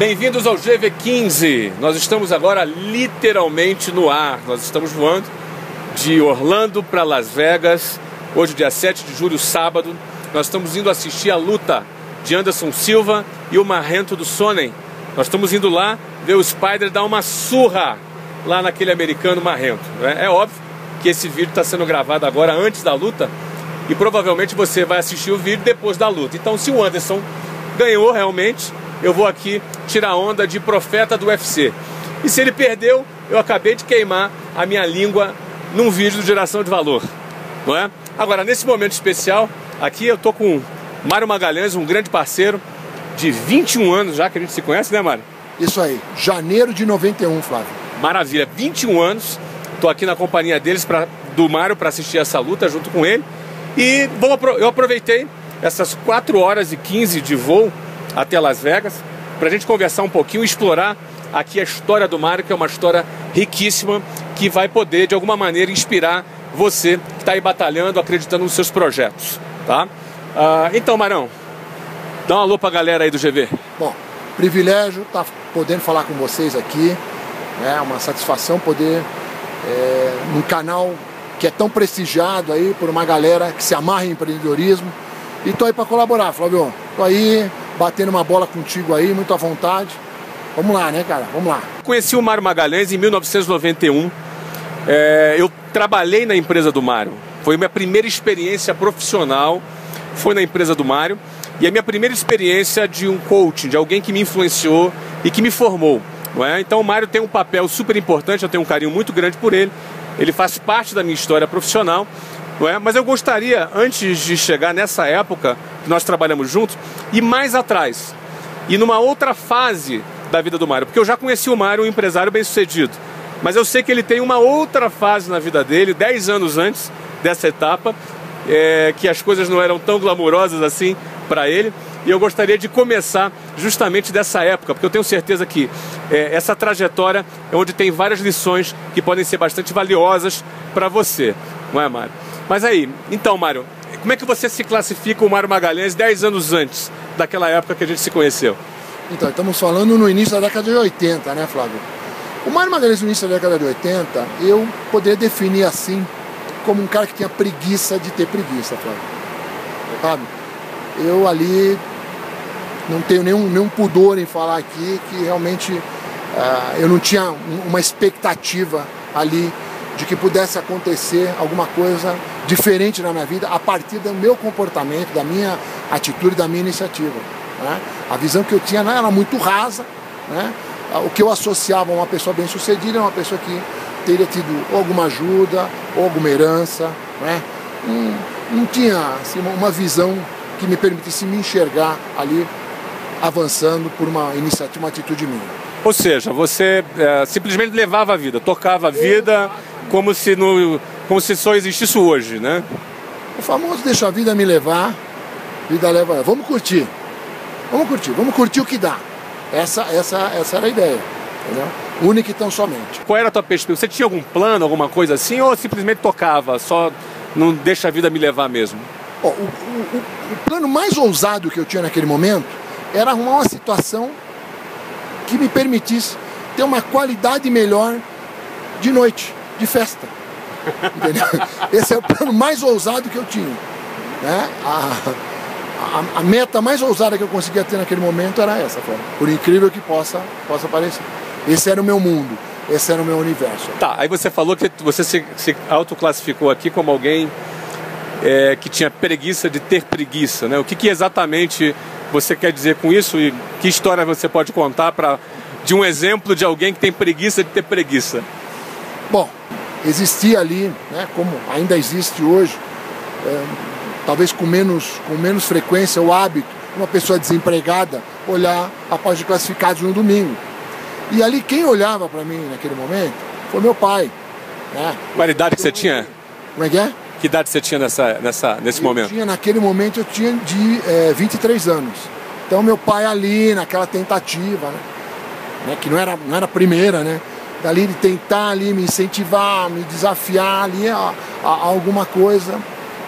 Bem-vindos ao GV15. Nós estamos agora literalmente no ar. Nós estamos voando de Orlando para Las Vegas. Hoje, dia 7 de julho, sábado. Nós estamos indo assistir a luta de Anderson Silva e o Marrento do Sonnen. Nós estamos indo lá ver o Spider dar uma surra lá naquele americano Marrento. Né? É óbvio que esse vídeo está sendo gravado agora antes da luta e provavelmente você vai assistir o vídeo depois da luta. Então, se o Anderson ganhou realmente, eu vou aqui tirar onda de profeta do UFC. E se ele perdeu, eu acabei de queimar a minha língua num vídeo de geração de valor, não é? Agora, nesse momento especial, aqui eu tô com Mário Magalhães, um grande parceiro de 21 anos já que a gente se conhece, né, Mário? Isso aí, janeiro de 91, Flávio. Maravilha, 21 anos. Tô aqui na companhia deles pra, do Mário para assistir essa luta junto com ele. E bom, eu aproveitei essas 4 horas e 15 de voo até Las Vegas para a gente conversar um pouquinho explorar aqui a história do Mário, que é uma história riquíssima que vai poder de alguma maneira inspirar você que está aí batalhando, acreditando nos seus projetos, tá? Ah, então, Marão, dá um alô para a galera aí do GV. Bom, privilégio estar tá podendo falar com vocês aqui, é né? uma satisfação poder é, num canal que é tão prestigiado aí por uma galera que se amarra em empreendedorismo. E tô aí para colaborar, Flávio. Tô aí batendo uma bola contigo aí, muito à vontade. Vamos lá, né, cara? Vamos lá. Conheci o Mário Magalhães em 1991. É, eu trabalhei na empresa do Mário. Foi minha primeira experiência profissional, foi na empresa do Mário. E a minha primeira experiência de um coaching, de alguém que me influenciou e que me formou. É? Então o Mário tem um papel super importante, eu tenho um carinho muito grande por ele. Ele faz parte da minha história profissional. É? Mas eu gostaria, antes de chegar nessa época nós trabalhamos juntos, ir mais atrás. E numa outra fase da vida do Mário. Porque eu já conheci o Mário, um empresário bem sucedido. Mas eu sei que ele tem uma outra fase na vida dele, 10 anos antes dessa etapa, é, que as coisas não eram tão glamurosas assim para ele. E eu gostaria de começar justamente dessa época, porque eu tenho certeza que é, essa trajetória é onde tem várias lições que podem ser bastante valiosas para você, não é, Mário? Mas aí, então, Mário, como é que você se classifica o Mário Magalhães 10 anos antes daquela época que a gente se conheceu? Então, estamos falando no início da década de 80, né, Flávio? O Mário Magalhães no início da década de 80, eu poderia definir assim, como um cara que tinha preguiça de ter preguiça, Flávio. Sabe? Eu ali não tenho nenhum, nenhum pudor em falar aqui que realmente uh, eu não tinha uma expectativa ali de que pudesse acontecer alguma coisa diferente na minha vida a partir do meu comportamento, da minha atitude, da minha iniciativa. Né? A visão que eu tinha não era muito rasa. Né? O que eu associava a uma pessoa bem sucedida é uma pessoa que teria tido alguma ajuda, ou alguma herança. Né? Não, não tinha assim, uma visão que me permitisse me enxergar ali avançando por uma iniciativa, uma atitude minha. Ou seja, você é, simplesmente levava a vida, tocava a vida como se, no, como se só existisse hoje, né? O famoso deixa a vida me levar, vida leva. Vamos curtir. Vamos curtir, vamos curtir o que dá. Essa, essa, essa era a ideia. Entendeu? Única e tão somente. Qual era a tua perspectiva? Você tinha algum plano, alguma coisa assim, ou simplesmente tocava, só não deixa a vida me levar mesmo? o, o, o, plano mais ousado que eu tinha naquele momento era arrumar uma situação que me permitisse ter uma qualidade melhor de noite, de festa. Entendeu? Esse é o plano mais ousado que eu tinha. Né? A, a, a, meta mais ousada que eu conseguia ter naquele momento era essa, por incrível que possa, possa parecer. Esse era o meu mundo, esse era o meu universo. Tá, aí você falou que você se, se autoclassificou aqui como alguém é, que tinha preguiça de ter preguiça, né? O que, que exatamente você quer dizer com isso e que história você pode contar para de um exemplo de alguém que tem preguiça de ter preguiça? Bom, existia ali, né, como ainda existe hoje, é, talvez com menos, com menos frequência, o hábito, uma pessoa desempregada olhar a página de classificados no domingo. E ali quem olhava para mim naquele momento foi meu pai. Né? Qual idade que você tinha? Como é que é? Que idade você tinha nessa, nessa, nesse eu momento? Tinha, naquele momento eu tinha de é, 23 anos. Então meu pai ali, naquela tentativa, né? né? que não era, não era a primeira, né? Dali de tentar ali me incentivar, me desafiar ali a, a, a alguma coisa,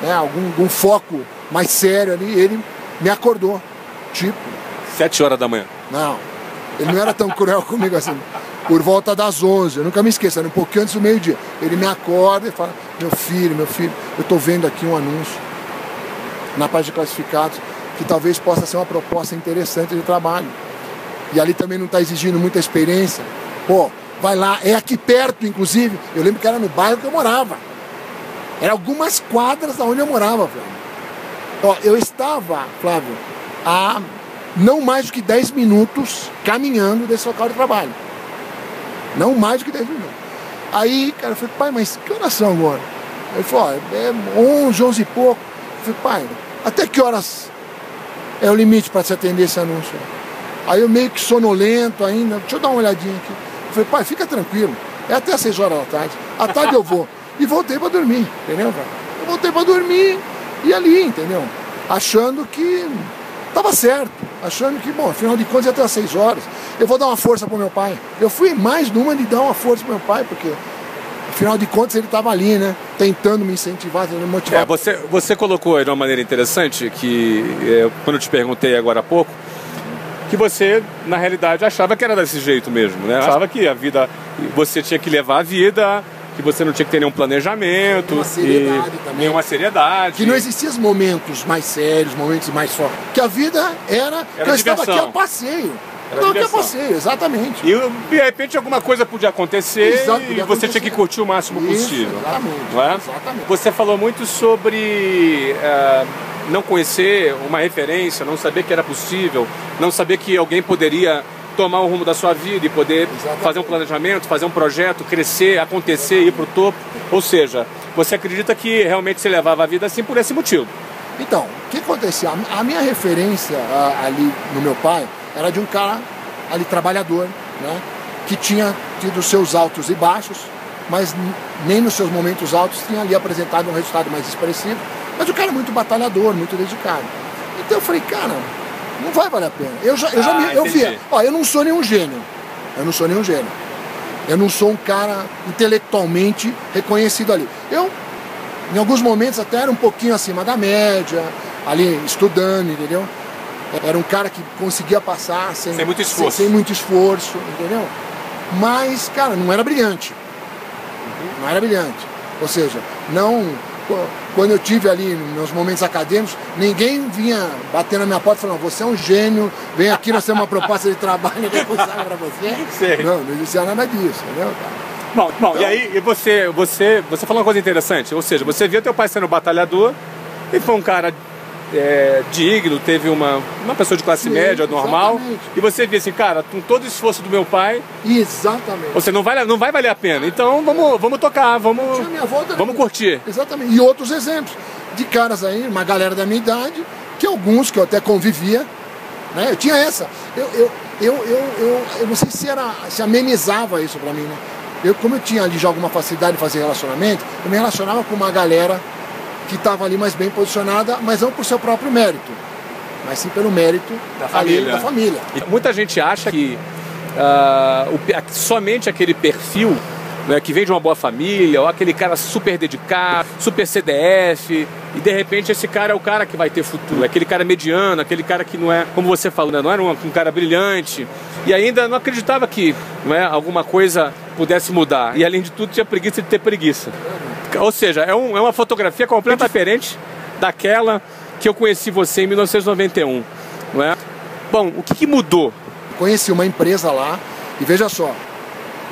né? algum, algum foco mais sério ali, ele me acordou. Tipo. Sete horas da manhã? Não. Ele não era tão cruel comigo assim. Por volta das 11, eu nunca me esqueço, era um pouquinho antes do meio-dia. Ele me acorda e fala: Meu filho, meu filho, eu estou vendo aqui um anúncio na página de classificados que talvez possa ser uma proposta interessante de trabalho. E ali também não está exigindo muita experiência. Pô, vai lá, é aqui perto, inclusive. Eu lembro que era no bairro que eu morava. Era algumas quadras da onde eu morava, Flávio. Ó, eu estava, Flávio, a não mais do que 10 minutos caminhando desse local de trabalho. Não mais do que 10 minutos. Aí, cara, eu falei, pai, mas que horas são agora? Ele falou, ó, é 11, 11 e pouco. Eu falei, pai, até que horas é o limite para se atender esse anúncio? Aí eu meio que sonolento ainda, deixa eu dar uma olhadinha aqui. Eu falei, pai, fica tranquilo, é até 6 horas da tarde. À tarde eu vou. E voltei para dormir, entendeu, cara? Eu voltei para dormir e ali, entendeu? Achando que estava certo, achando que, bom, afinal de contas ia até às 6 horas. Eu vou dar uma força pro meu pai. Eu fui mais numa de dar uma força pro meu pai, porque afinal de contas ele estava ali, né? Tentando me incentivar, tentando me motivar. É, você, você colocou de uma maneira interessante que, é, quando eu te perguntei agora há pouco, que você, na realidade, achava que era desse jeito mesmo, né? Achava que a vida, você tinha que levar a vida, que você não tinha que ter nenhum planejamento. Uma seriedade também. Nenhuma seriedade. Que não existiam momentos mais sérios, momentos mais fortes. Que a vida era, Era que eu estava diversão. aqui a passeio. Era estava a diversão. passeio, exatamente. E de repente alguma coisa podia acontecer Exato, e podia você acontecer. tinha que curtir o máximo Isso, possível. exatamente, Não é? exatamente. Você falou muito sobre eh, não conhecer uma referência, não saber que era possível, não saber que alguém poderia tomar o rumo da sua vida e poder Exatamente. fazer um planejamento, fazer um projeto, crescer, acontecer, ir para o topo. Ou seja, você acredita que realmente você levava a vida assim por esse motivo. Então, o que acontecia? A, minha referência a- ali no meu pai era de um cara ali trabalhador, né? Que tinha tido seus altos e baixos, mas nem nos seus momentos altos tinha ali apresentado um resultado mais expressivo. Mas o cara é muito batalhador, muito dedicado. Então eu falei, cara, não vai valer a pena. Eu já, eu já Ah, me, eu via, ó, eu não sou nenhum gênio. Eu não sou nenhum gênio. Eu não sou um cara intelectualmente reconhecido ali. Eu, em alguns momentos, até era um pouquinho acima da média, ali estudando, entendeu? Era um cara que conseguia passar sem, Sem muito esforço. sem, sem muito esforço, entendeu? Mas, cara, não era brilhante. Não era brilhante. Ou seja, não. Quando eu tive ali nos meus momentos acadêmicos, ninguém vinha bater na minha porta falando, você é um gênio, vem aqui, nós temos uma proposta de trabalho eu para você. Sei. Não, não existia nada disso, entendeu? Bom, bom Então- e aí e você, você, você falou uma coisa interessante, ou seja, você via teu pai sendo batalhador e foi um cara é, digno, teve uma, uma pessoa de classe Sim, média, normal, exatamente. e você via assim, cara, com todo o esforço do meu pai, Exatamente. você não vai, não vai valer a pena. Então vamos, vamos tocar, vamos, vamos curtir. Exatamente. E outros exemplos de caras aí, uma galera da minha idade, que alguns que eu até convivia, né? Eu tinha essa. Eu, eu, eu, eu, eu, eu não sei se era se amenizava isso pra mim, né? Eu, como eu tinha ali já alguma facilidade de fazer relacionamento, eu me relacionava com uma galera que estava ali mais bem posicionada, mas não por seu próprio mérito, mas sim pelo mérito Da ali família. da família. E muita gente acha que ah, o somente aquele perfil né, que vem de uma boa família, ou aquele cara super dedicado, super CDF, e de repente esse cara é o cara que vai ter futuro, aquele cara mediano, aquele cara que não é, como você falou, né, não era um, um cara brilhante, e ainda não acreditava que não é, alguma coisa pudesse mudar. E além de tudo, tinha preguiça de ter preguiça. Ou seja, é, um- é uma fotografia completamente diferente daquela que eu conheci você em 1991. Não é? Bom, o que, que mudou? Conheci uma empresa lá e veja só,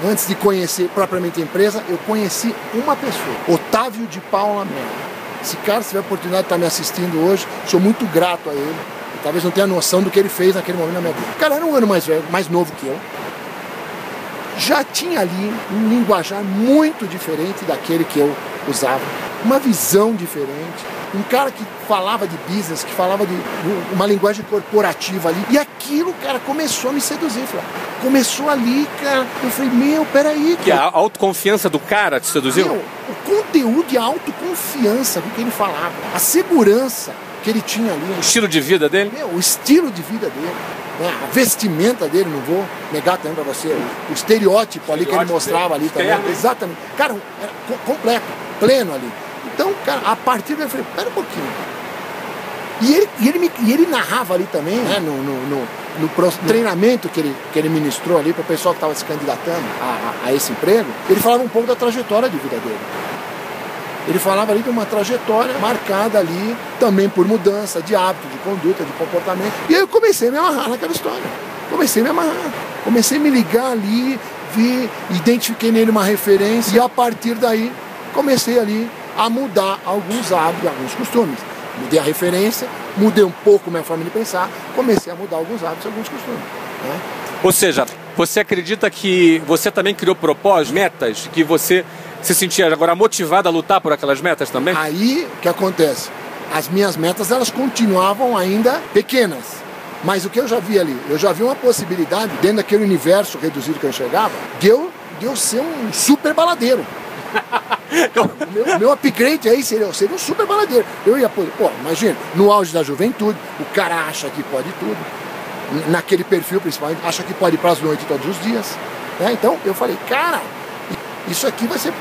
antes de conhecer propriamente a empresa, eu conheci uma pessoa, Otávio de Paula Mello. Esse cara, se tiver a oportunidade de estar me assistindo hoje, sou muito grato a ele. Talvez não tenha noção do que ele fez naquele momento na minha vida. O cara era um ano mais velho, mais novo que eu. Já tinha ali um linguajar muito diferente daquele que eu usava. Uma visão diferente. Um cara que falava de business, que falava de uma linguagem corporativa ali. E aquilo, cara, começou a me seduzir. Flávio. Começou ali, cara. Eu falei, meu, peraí, Que cara. a autoconfiança do cara te seduziu? Meu, o conteúdo e a autoconfiança com que ele falava, a segurança que ele tinha ali, O estilo de vida dele? meu, o estilo de vida dele, né, a vestimenta dele, não vou negar também pra você, o estereótipo ali que ele mostrava ali também, exatamente, cara, era co- completo, pleno ali. Então, cara, a partir daí eu falei, pera um pouquinho, E ele, e ele, me, e ele narrava ali também, né, no, no, no, no treinamento que ele, que ele ministrou ali para o pessoal que estava se candidatando a, a, a esse emprego, ele falava um pouco da trajetória de vida dele. Ele falava ali de uma trajetória marcada ali também por mudança de hábito, de conduta, de comportamento. E aí eu comecei a me amarrar naquela história. Comecei a me amarrar. Comecei a me ligar ali, vi, identifiquei nele uma referência e a partir daí comecei ali a mudar alguns hábitos, alguns costumes. Mudei a referência, mudei um pouco minha forma de pensar, comecei a mudar alguns hábitos, alguns costumes. Né? Ou seja, você acredita que você também criou propósitos, metas, que você se sentia agora motivado a lutar por aquelas metas também? Aí o que acontece? As minhas metas elas continuavam ainda pequenas. Mas o que eu já vi ali? Eu já vi uma possibilidade, dentro daquele universo reduzido que eu enxergava, de eu, de eu ser um super baladeiro. meu, meu upgrade aí seria, seria um super baladeiro. Eu ia poder, pô, imagina, no auge da juventude, o cara acha que pode tudo. Naquele perfil principalmente, acha que pode ir para as noites todos os dias. Né? Então eu falei, cara, isso aqui vai ser,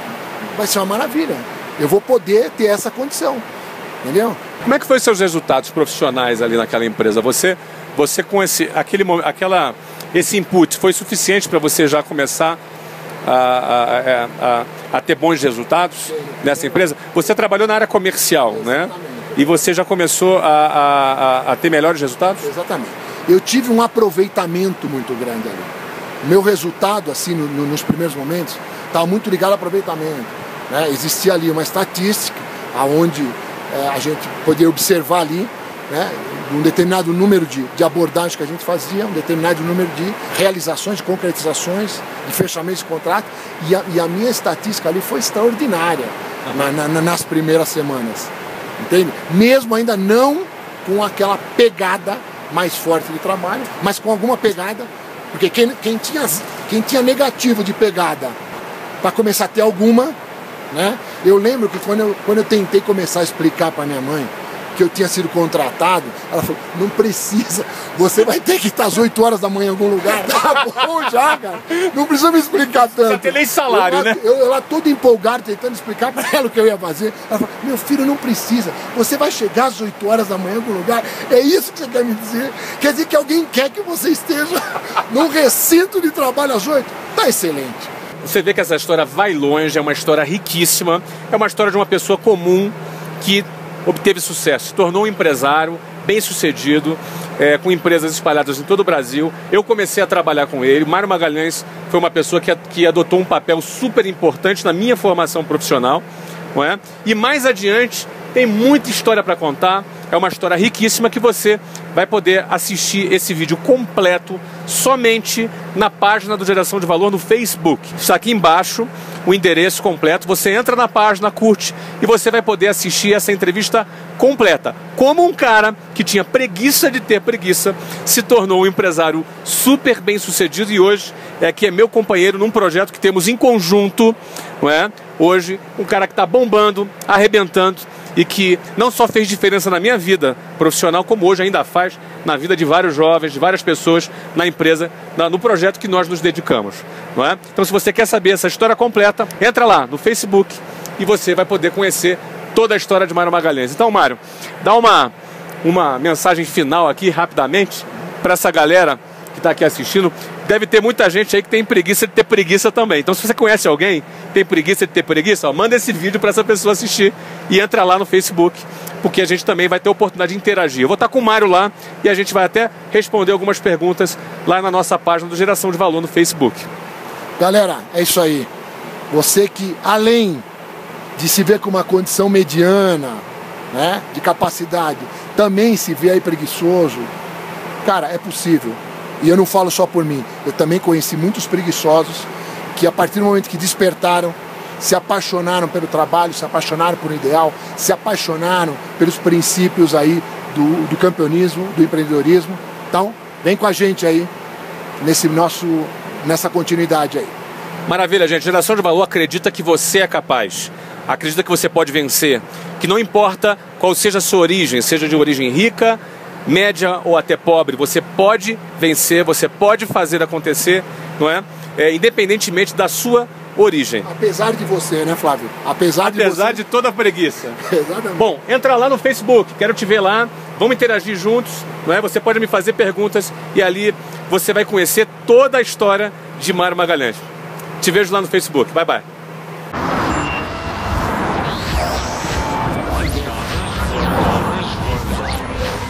vai ser uma maravilha. Eu vou poder ter essa condição. Entendeu? Como é que foram seus resultados profissionais ali naquela empresa? Você, você com esse, aquele, aquela, esse input foi suficiente para você já começar a, a, a, a, ter bons resultados nessa empresa? Você trabalhou na área comercial? Exatamente. né? E você já começou a, a, ter melhores resultados? Exatamente. Eu tive um aproveitamento muito grande ali. Meu resultado, assim, no, no, nos primeiros momentos, estava muito ligado ao aproveitamento. Né? Existia ali uma estatística aonde é, a gente podia observar ali né, um determinado número de, de abordagens que a gente fazia, um determinado número de realizações, de concretizações, de fechamentos de contrato, e a, e a minha estatística ali foi extraordinária na, na, nas primeiras semanas, entende? Mesmo ainda não com aquela pegada mais forte de trabalho, mas com alguma pegada, porque quem, quem, tinha, quem tinha negativo de pegada para começar a ter alguma, né? Eu lembro que quando eu, quando eu tentei começar a explicar para minha mãe que eu tinha sido contratado, ela falou, não precisa, você vai ter que estar às 8 horas da manhã em algum lugar. Tá bom já, cara. Não precisa me explicar tanto. Você tem nem salário, eu, né? Eu, eu lá todo empolgado, tentando explicar para ela o que eu ia fazer. Ela falou, meu filho, não precisa. Você vai chegar às 8 horas da manhã em algum lugar. É isso que você quer me dizer? Quer dizer que alguém quer que você esteja num recinto de trabalho às 8? Tá excelente. Você vê que essa história vai longe, é uma história riquíssima, é uma história de uma pessoa comum que obteve sucesso, se tornou um empresário bem sucedido, é, com empresas espalhadas em todo o Brasil. Eu comecei a trabalhar com ele. Mário Magalhães foi uma pessoa que, que adotou um papel super importante na minha formação profissional. Não é? E mais adiante, tem muita história para contar. É uma história riquíssima que você vai poder assistir esse vídeo completo somente na página do Geração de Valor no Facebook. Está aqui embaixo o endereço completo. Você entra na página, curte e você vai poder assistir essa entrevista completa. Como um cara que tinha preguiça de ter preguiça se tornou um empresário super bem sucedido e hoje é que é meu companheiro num projeto que temos em conjunto, não é? Hoje, um cara que está bombando, arrebentando e que não só fez diferença na minha vida profissional, como hoje ainda faz na vida de vários jovens, de várias pessoas na empresa, no projeto que nós nos dedicamos. Não é? Então, se você quer saber essa história completa, entra lá no Facebook e você vai poder conhecer toda a história de Mário Magalhães. Então, Mário, dá uma, uma mensagem final aqui rapidamente para essa galera que está aqui assistindo, deve ter muita gente aí que tem preguiça de ter preguiça também. Então, se você conhece alguém tem preguiça de ter preguiça, ó, manda esse vídeo para essa pessoa assistir e entra lá no Facebook, porque a gente também vai ter oportunidade de interagir. Eu vou estar com o Mário lá e a gente vai até responder algumas perguntas lá na nossa página do Geração de Valor no Facebook. Galera, é isso aí. Você que, além de se ver com uma condição mediana, né, de capacidade, também se vê aí preguiçoso, cara, é possível. E eu não falo só por mim, eu também conheci muitos preguiçosos que a partir do momento que despertaram, se apaixonaram pelo trabalho, se apaixonaram por um ideal, se apaixonaram pelos princípios aí do, do campeonismo, do empreendedorismo. Então, vem com a gente aí nesse nosso, nessa continuidade aí. Maravilha, gente. Geração de Valor acredita que você é capaz. Acredita que você pode vencer. Que não importa qual seja a sua origem, seja de origem rica, média ou até pobre, você pode vencer, você pode fazer acontecer, não é? é independentemente da sua origem. Apesar de você, né, Flávio? Apesar, Apesar de, você... de toda a preguiça. Exatamente. Bom, entra lá no Facebook, quero te ver lá. vamos interagir juntos, não é? Você pode me fazer perguntas e ali você vai conhecer toda a história de Mário Magalhães. Te vejo lá no Facebook. Bye bye.